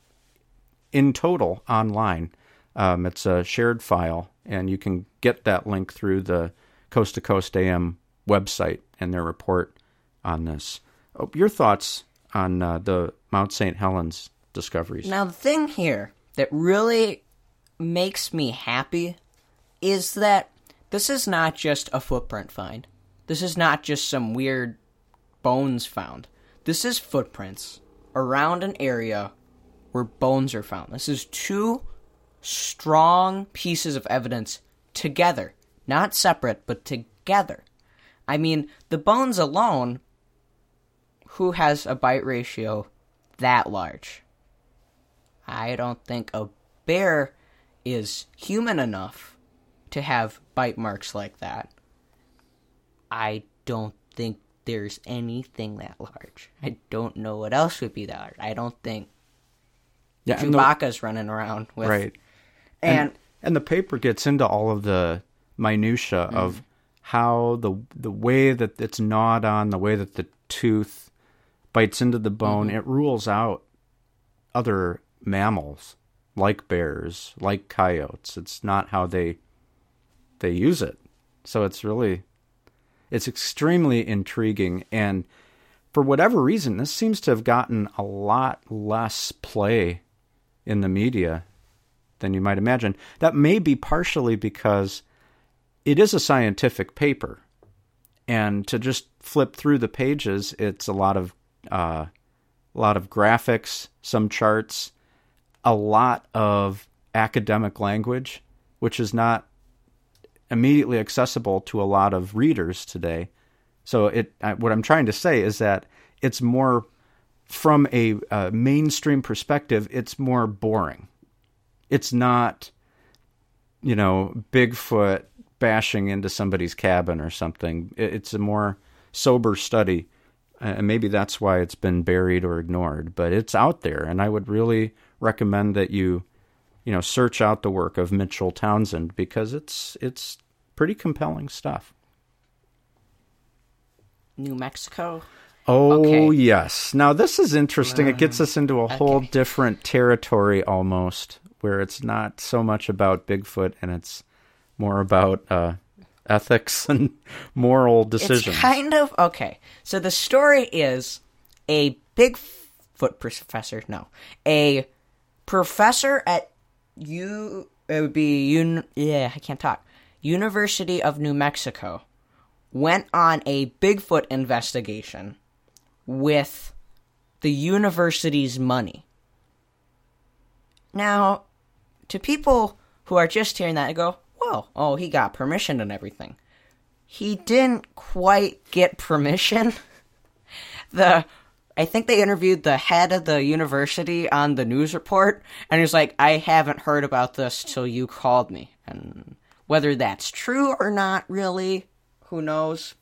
in total online. Um, it's a shared file, and you can get that link through the Coast to Coast AM website and their report on this. Oh, your thoughts on uh, the Mount St. Helens discoveries? Now, the thing here that really makes me happy is that this is not just a footprint find. This is not just some weird bones found. This is footprints around an area where bones are found. This is two strong pieces of evidence together, not separate, but together. I mean, the bones alone, who has a bite ratio that large? I don't think a bear is human enough to have bite marks like that. I don't think there's anything that large. I don't know what else would be that large. I don't think yeah, and the- Chewbacca's running around with right. and, and the paper gets into all of the minutia mm-hmm. of how the the way that it's gnawed on, the way that the tooth bites into the bone, mm-hmm. it rules out other mammals like bears, like coyotes. It's not how they they use it. So it's really it's extremely intriguing and for whatever reason this seems to have gotten a lot less play in the media than you might imagine. That may be partially because it is a scientific paper, and to just flip through the pages, it's a lot of uh, a lot of graphics, some charts, a lot of academic language, which is not immediately accessible to a lot of readers today. So it what I'm trying to say is that it's more from a uh, mainstream perspective, it's more boring. It's not, you know, Bigfoot bashing into somebody's cabin or something. It- It's a more sober study, and maybe that's why it's been buried or ignored. But it's out there, and I would really recommend that you, you know, search out the work of Mitchell Townsend because it's it's pretty compelling stuff. New Mexico. Oh Okay. yes. Now this is interesting. It gets us into a whole different territory almost, where it's not so much about Bigfoot and it's more about uh, ethics and moral decisions. It's kind of okay. So the story is a Bigfoot professor. No, a professor at U. It would be un. Yeah, I can't talk. University of New Mexico went on a Bigfoot investigation with the university's money. Now, to people who are just hearing that, I go, well, oh, he got permission and everything. He didn't quite get permission. the I think they interviewed the head of the university on the news report, and he's like, I haven't heard about this till you called me. And whether that's true or not, really, who knows?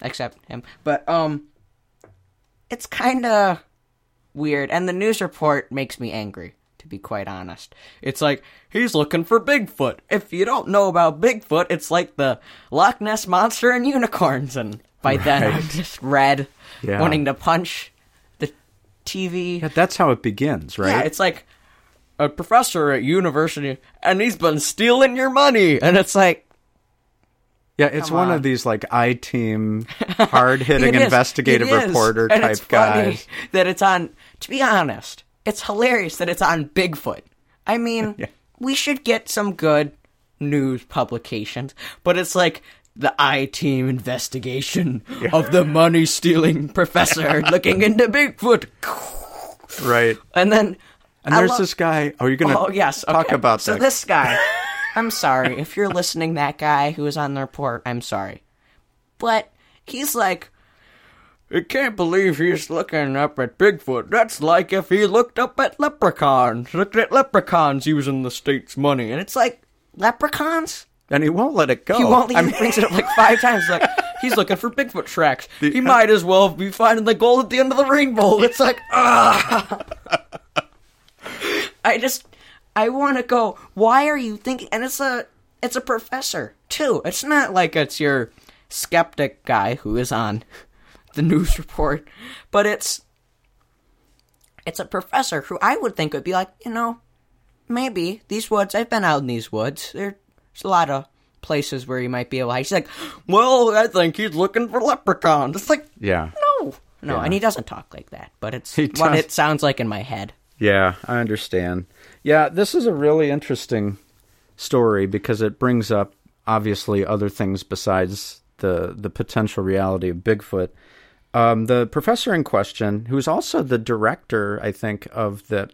Except him. But, um, it's kind of weird, and the news report makes me angry, to be quite honest. It's like, he's looking for Bigfoot. If you don't know about Bigfoot, it's like the Loch Ness Monster and unicorns, and by then I'm just red, Yeah. wanting to punch the TV. Yeah, that's how it begins, right? Yeah, it's like a professor at university, and he's been stealing your money, and it's like, Yeah, it's one on. of these like I team hard hitting investigative reporter And type guys. That it's on. To be honest, it's hilarious that it's on Bigfoot. I mean, Yeah. we should get some good news publications, but it's like the I team investigation of the money stealing professor looking into Bigfoot, Right. and then And I there's love- this guy. Oh, you're gonna Oh yes, talk okay. about so that. this guy. I'm sorry if you're listening. That guy who was on the report. I'm sorry, but he's like, I can't believe he's looking up at Bigfoot. That's like if he looked up at leprechauns. Looked at leprechauns using the state's money, and it's like leprechauns. And he won't let it go. He won't. He I mean, brings it up like five times. Like he's looking for Bigfoot tracks. He might as well be finding the gold at the end of the rainbow. It's like, ah. I just, I want to go. Why are you thinking? And it's a, it's a professor too. It's not like it's your skeptic guy who is on the news report, but it's it's a professor who I would think would be like, you know, maybe these woods. I've been out in these woods. There's a lot of places where you might be able. to hide. He's like, well, I think he's looking for leprechauns. It's like, Yeah. no, no, Yeah. and he doesn't talk like that, but it's He what does. it sounds like in my head. Yeah, I understand. Yeah, this is a really interesting story because it brings up obviously other things besides the the potential reality of Bigfoot. Um, the professor in question, who's also the director, I think, of that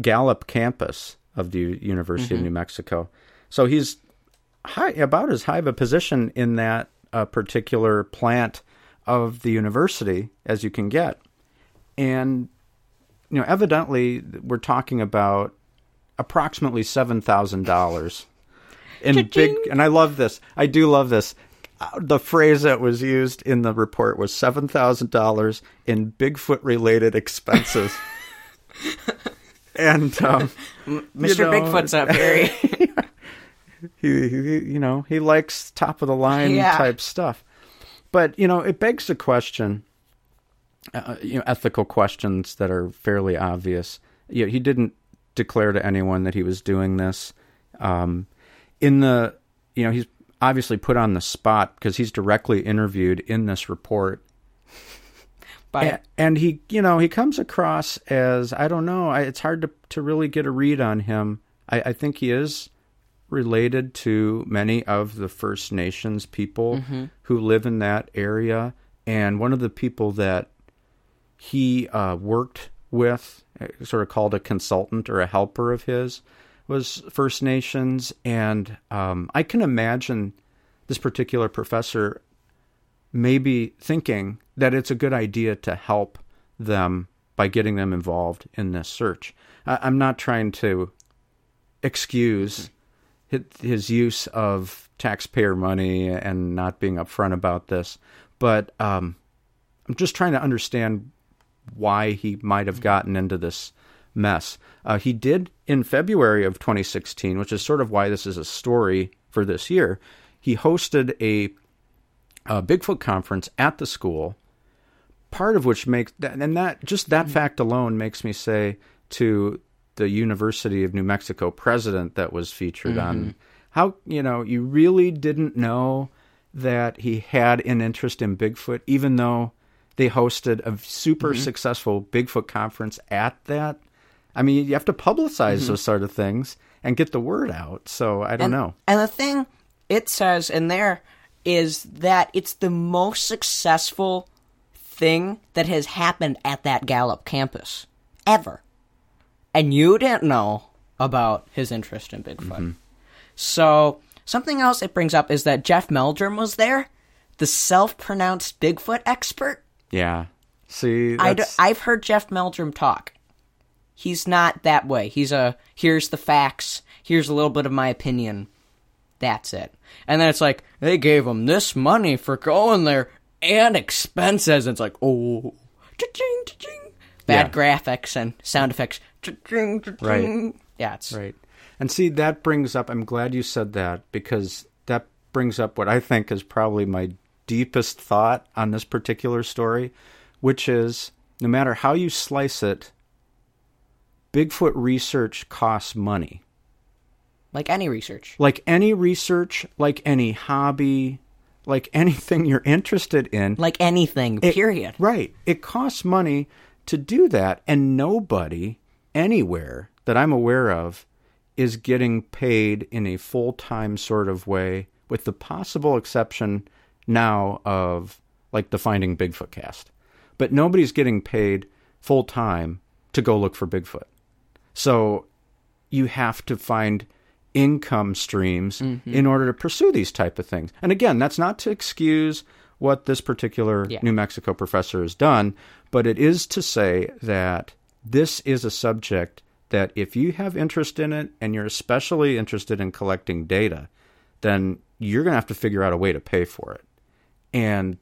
Gallup campus of the University of New Mexico, so he's high, about as high of a position in that uh, particular plant of the university as you can get, and you know, evidently we're talking about approximately seven thousand dollars in big. And I love this. I do love this. The phrase that was used in the report was seven thousand dollars in Bigfoot related expenses. and um, Mr. know, Bigfoot's up here. he, he, you know, he likes top of the line Yeah. type stuff. But you know, it begs the question, uh, you know, ethical questions that are fairly obvious. You know, he didn't declare to anyone that he was doing this. Um, in the, you know, he's obviously put on the spot because he's directly interviewed in this report By a- and he, you know, he comes across as I don't know. I, it's hard to to really get a read on him. I, I think he is related to many of the First Nations people who live in that area, and one of the people that he uh, worked with, uh, sort of called a consultant or a helper of his, was First Nations, and um, I can imagine this particular professor maybe thinking that it's a good idea to help them by getting them involved in this search. I, I'm not trying to excuse his, use of taxpayer money and not being upfront about this, but um, I'm just trying to understand why he might have gotten into this mess. Uh, he did in February of 2016, which is sort of why this is a story for this year. He hosted a, a Bigfoot conference at the school. Part of which makes and that just that fact alone makes me say to the University of New Mexico president that was featured on mm-hmm. how you know you really didn't know that he had an interest in Bigfoot, even though they hosted a super mm-hmm. successful Bigfoot conference at that. I mean, you have to publicize mm-hmm. those sort of things and get the word out. So I don't and, know. And the thing it says in there is that it's the most successful thing that has happened at that Gallup campus ever. And you didn't know about his interest in Bigfoot. Mm-hmm. So, something else it brings up is that Jeff Meldrum was there, the self pronounced Bigfoot expert. Yeah. See, I d- that's, I've heard Jeff Meldrum talk. He's not that way. He's a here's the facts, here's a little bit of my opinion. That's it. And then it's like they gave him this money for going there and expenses. And it's like oh, cha-ching, cha-ching. bad graphics and sound effects. Cha-ching. Yeah, it's Right. And see, that brings up, I'm glad you said that because that brings up what I think is probably my deepest thought on this particular story, which is no matter how you slice it, Bigfoot research costs money. like any research. Like any research, like any hobby, like anything you're interested in, Like anything. it- period. Right. It costs money to do that, and nobody anywhere that I'm aware of is getting paid in a full time sort of way, with the possible exception now of like the Finding Bigfoot cast. But nobody's getting paid full time to go look for Bigfoot. So you have to find income streams mm-hmm. in order to pursue these type of things. And again, that's not to excuse what this particular Yeah. New Mexico professor has done, but it is to say that this is a subject that if you have interest in it and you're especially interested in collecting data, then you're going to have to figure out a way to pay for it. And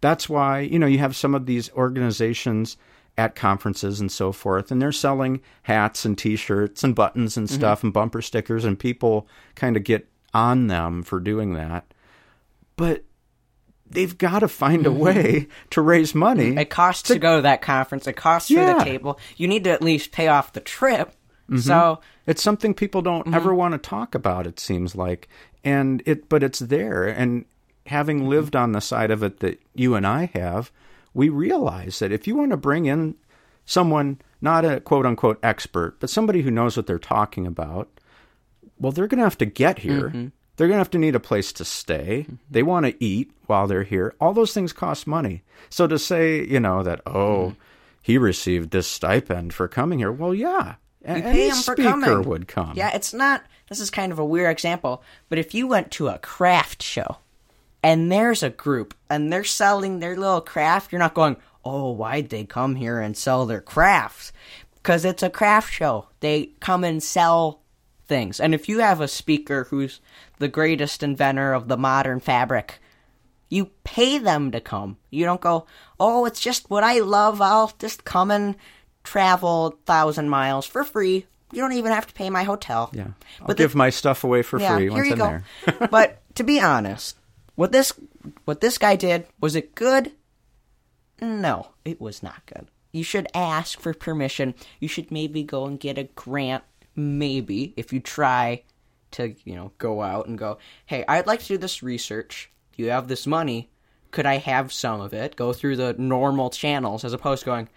that's why, you know, you have some of these organizations at conferences and so forth, and they're selling hats and t shirts and buttons and mm-hmm. stuff and bumper stickers, and people kind of get on them for doing that. But they've got to find a way to raise money. Mm-hmm. It costs to go to that conference. It costs for the table. You need to at least pay off the trip. So It's something people don't Mm-hmm. ever want to talk about. It seems like, and it, but it's there. And having Mm-hmm. lived on the side of it that you and I have, we realize that if you want to bring in someone, not a quote unquote expert, but somebody who knows what they're talking about, well, they're going to have to get here. Mm-hmm. They're going to have to need a place to stay. They want to eat while they're here. All those things cost money. So to say, you know, that, oh, Mm-hmm. he received this stipend for coming here, well, yeah. you any pay them for speaker coming. would come. Yeah, it's not. This is kind of a weird example, but if you went to a craft show and there's a group and they're selling their little craft, you're not going, "Oh, why'd they come here and sell their crafts?" Because it's a craft show. They come and sell things. And if you have a speaker who's the greatest inventor of the modern fabric, you pay them to come. You don't go, oh, it's just what I love. I'll just come and travel a thousand miles for free. You don't even have to pay my hotel. Yeah. I'll But the- give my stuff away for yeah, free once in go. there. but to be honest, what this what this guy did was it good? No, it was not good. You should ask for permission. You should maybe go and get a grant. Maybe if you try to, you know, go out and go, hey, I'd like to do this research. You have this money. Could I have some of it? Go through the normal channels as opposed to going,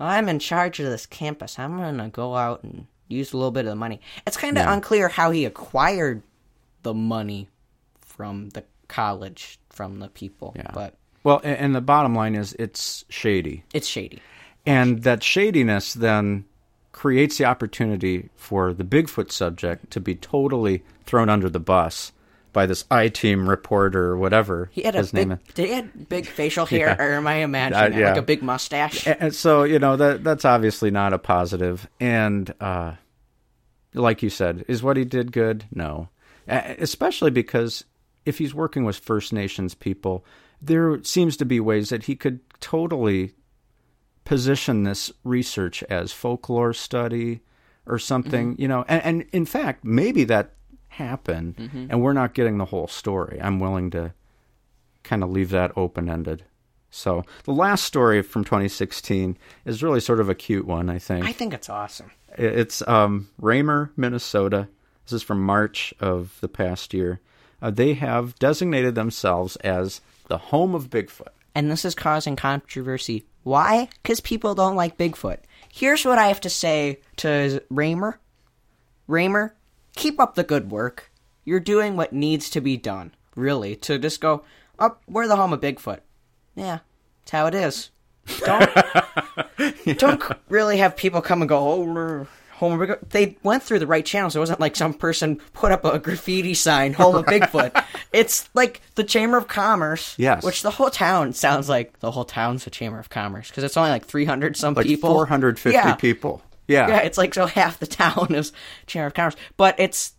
I'm in charge of this campus. I'm going to go out and use a little bit of the money. It's kind of unclear how he acquired the money from the college, from the people. Yeah. But Well, and the bottom line is it's shady. it's shady. And that shadiness then creates the opportunity for the Bigfoot subject to be totally thrown under the bus by this I team reporter or whatever He had a his big, name did he had big facial hair, or am I imagining Uh, it? like a big mustache? And so, you know, that that's obviously not a positive. And uh, like you said, is what he did good? No. Especially because if he's working with First Nations people, there seems to be ways that he could totally position this research as folklore study or something, you know. And, and in fact, maybe that happened and we're not getting the whole story. I'm willing to kind of leave that open ended. So the last story from 2016 is really sort of a cute one, I think. I think it's awesome. It's um, Remer, Minnesota. This is from March of the past year. Uh, they have designated themselves as the home of Bigfoot. And this is causing controversy. Why? Because people don't like Bigfoot. Here's what I have to say to Remer. Remer, keep up the good work. You're doing what needs to be done. Really, to just go, up, we're the home of Bigfoot. Yeah, that's how it is. Don't don't really have people come and go, oh, we're home Bigfoot. They went through the right channels. It wasn't like some person put up a graffiti sign, home of Bigfoot. It's like the Chamber of Commerce. Yes. Which the whole town sounds like the whole town's a Chamber of Commerce because it's only like 300 some Like people. 450 yeah. people. Yeah. Yeah, it's like so half the town is Chamber of Commerce. But it's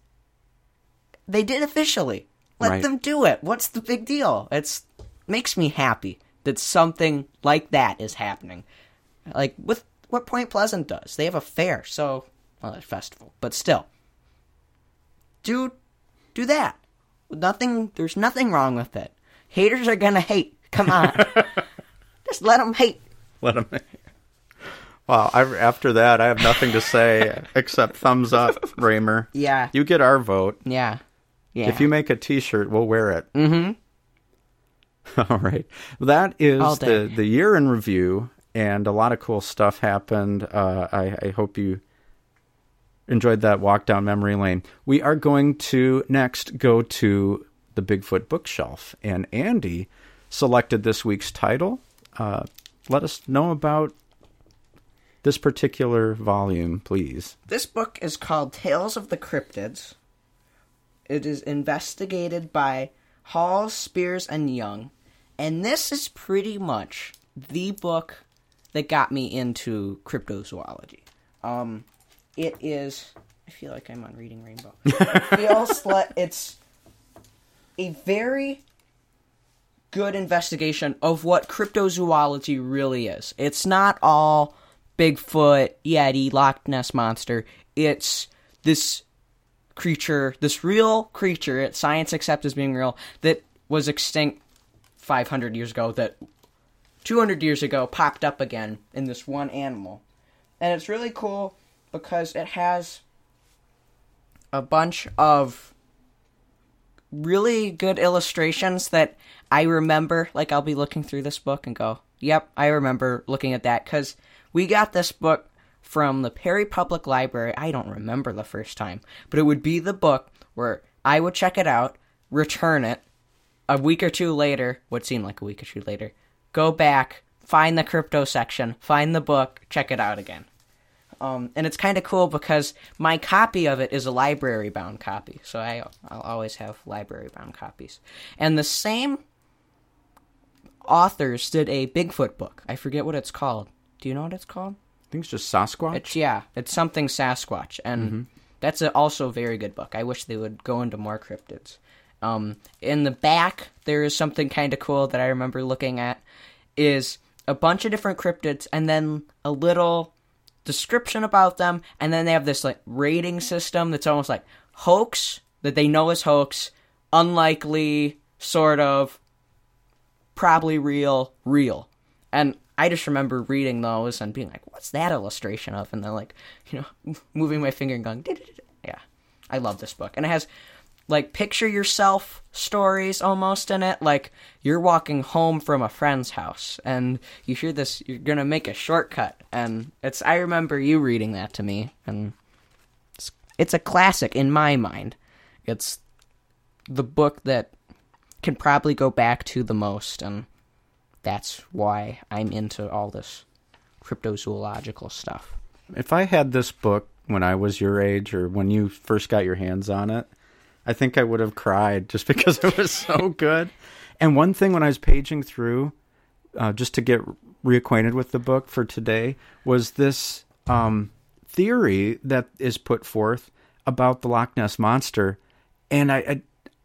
they did officially. Let Right. them do it. What's the big deal? It's makes me happy that something like that is happening. Like with what Point Pleasant does. They have a fair, so well, a festival, but still. Do do that. Nothing there's nothing wrong with it. Haters are going to hate. Come on. Just let them hate. Let them. Hate. Wow. I, after that, I have nothing to say except thumbs up, Remer. Yeah. You get our vote. Yeah. Yeah. If you make a T-shirt, we'll wear it. Mm-hmm. All right. That is the the year in review, and a lot of cool stuff happened. Uh, I, I hope you enjoyed that walk down memory lane. We are going to next go to the Bigfoot bookshelf, and Andy selected this week's title. Uh, let us know about this particular volume, please. This book is called Tales of the Cryptids. It is investigated by Hall, Spears, and Young. And this is pretty much the book that got me into cryptozoology. Um, it is. I feel like I'm on Reading Rainbow. It feels like it's a very good investigation of what cryptozoology really is. It's not all Bigfoot, Yeti, Loch Ness monster. It's this creature, this real creature that science accepts as being real that was extinct 500 years ago that 200 years ago popped up again in this one animal. And it's really cool because it has a bunch of really good illustrations that I remember. Like, I'll be looking through this book and go, yep, I remember looking at that because we got this book from the Perry Public Library. I don't remember the first time, but it would be the book where I would check it out, return it, a week or two later, what seemed like a week or two later, go back, find the crypto section, find the book, check it out again. Um, and it's kind of cool because my copy of it is a library bound copy, so I I'll always have library bound copies. And the same authors did a Bigfoot book. I forget what it's called. Do you know what it's called? I think it's just Sasquatch. It's yeah, it's something Sasquatch, and that's a, also a very good book. I wish they would go into more cryptids. Um, in the back, there is something kind of cool that I remember looking at. Is a bunch of different cryptids, and then a little description about them, and then they have this like rating system that's almost like hoax that they know is hoax, unlikely, sort of, probably real, real. And I just remember reading those and being like, "What's that illustration of?" And then like, you know, moving my finger and going, "Yeah, I love this book." And it has like picture yourself stories almost in it. Like you're walking home from a friend's house and you hear this. You're gonna make a shortcut, and it's. I remember you reading that to me, and it's, it's a classic in my mind. It's the book that can probably go back to the most, and that's why I'm into all this cryptozoological stuff. If I had this book when I was your age or when you first got your hands on it, I think I would have cried just because it was so good. And one thing when I was paging through, uh, just to get reacquainted with the book for today, was this um, theory that is put forth about the Loch Ness monster, and I, I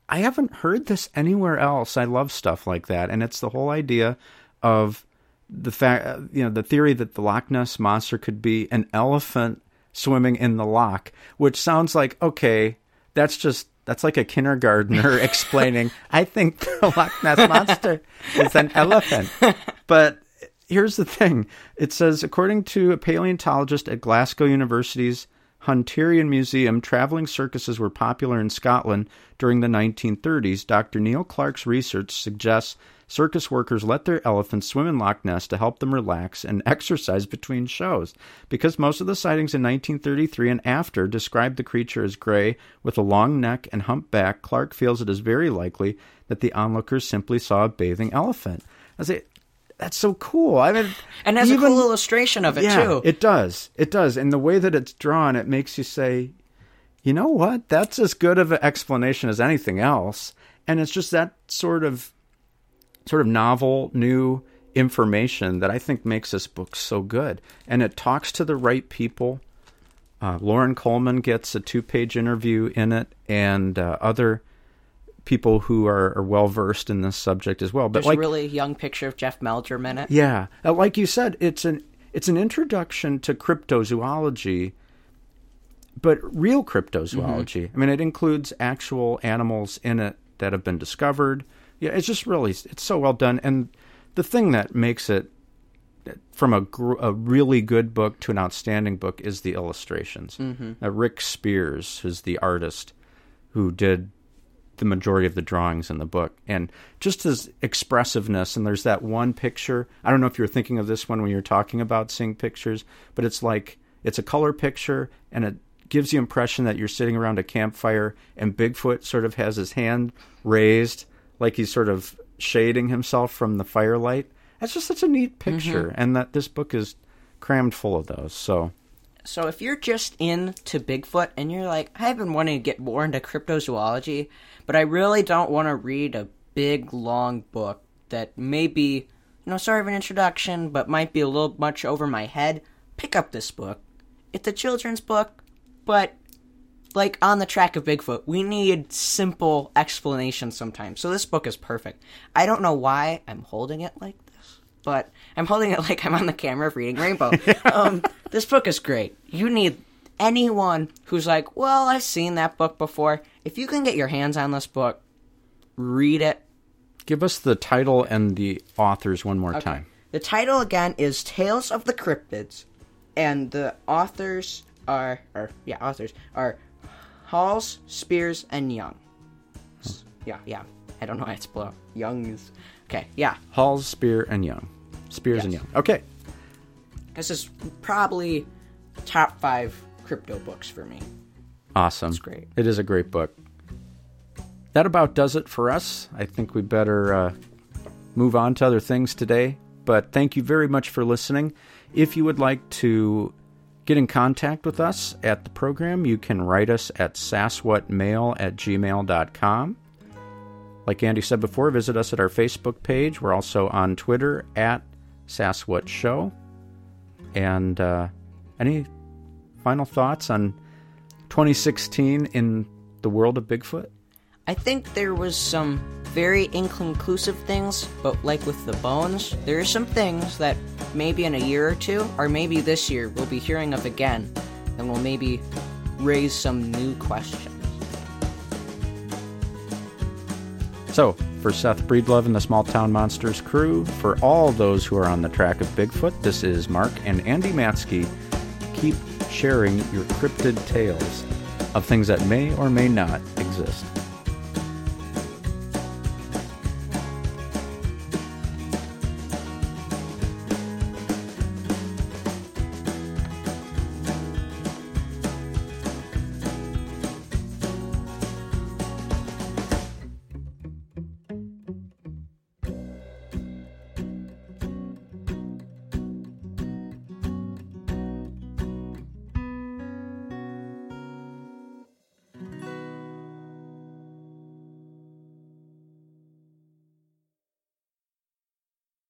I haven't heard this anywhere else. I love stuff like that, and it's the whole idea of the fact, uh, you know, the theory that the Loch Ness monster could be an elephant swimming in the loch, which sounds like okay, that's just that's like a kindergartner explaining. I think the Loch Ness monster is an elephant, but here's the thing: it says according to a paleontologist at Glasgow University's Hunterian Museum, traveling circuses were popular in Scotland during the 1930s. Dr. Neil Clark's research suggests circus workers let their elephants swim in Loch Ness to help them relax and exercise between shows. Because most of the sightings in 1933 and after described the creature as gray with a long neck and humped back, Clark feels it is very likely that the onlookers simply saw a bathing elephant. I say, that's so cool. I mean, And has even- a cool illustration of it yeah, too. It does. It does. And the way that it's drawn, it makes you say, you know what? That's as good of an explanation as anything else. And it's just that sort of sort of novel, new information that I think makes this book so good. And it talks to the right people. Uh, Loren Coleman gets a two page interview in it, and uh, other people who are, are well versed in this subject as well. But There's like, a really young picture of Jeff Meldrum in it. yeah, Uh, like you said, it's an it's an introduction to cryptozoology, but real cryptozoology. I mean, it includes actual animals in it that have been discovered. Yeah, it's just really it's so well done. And the thing that makes it from a gr- a really good book to an outstanding book is the illustrations. Mm-hmm. Uh, Rick Spears, who's the artist who did the majority of the drawings in the book and just his expressiveness and there's that one picture i don't know if you're thinking of this one when you're talking about seeing pictures but it's like it's a color picture and it gives the impression that you're sitting around a campfire and bigfoot sort of has his hand raised like he's sort of shading himself from the firelight. That's just such a neat mm-hmm. picture and that this book is crammed full of those so. So if you're just into Bigfoot and you're like, I've been wanting to get more into cryptozoology, but I really don't want to read a big long book that may be, you know, sort of an introduction, but might be a little much over my head, pick up this book. It's a children's book, but like on the track of Bigfoot, we need simple explanations sometimes. So this book is perfect. I don't know why I'm holding it like this, but I'm holding it like I'm on the camera of reading Rainbow. um, this book is great. You need anyone who's like, well, I've seen that book before. If you can get your hands on this book, read it. Give us the title and the authors one more time. The title again is Tales of the Cryptids, and the authors are, or yeah, authors are Halls, Spears, and Young. Yeah, yeah. I don't know how to spell Young is okay. Yeah, Halls, Spear, and Young. Spears and Young. Okay. this is probably top five crypto books for me. Awesome. It's great. It is a great book. That about does it for us. I think we better uh, move on to other things today. But thank you very much for listening. If you would like to get in contact with us at the program, you can write us at saswhatmail at gmail.com. Like Andy said before, visit us at our Facebook page. We're also on Twitter at Saswhat Show. And uh, any final thoughts on 2016 in the world of Bigfoot? I think there was some very inconclusive things, but like with the bones, there are some things that maybe in a year or two, or maybe this year, we'll be hearing of again, and we'll maybe raise some new questions. So, for Seth Breedlove and the Small Town Monsters crew, for all those who are on the track of Bigfoot, this is Mark and Andy Matsky. Keep sharing your cryptid tales of things that may or may not exist.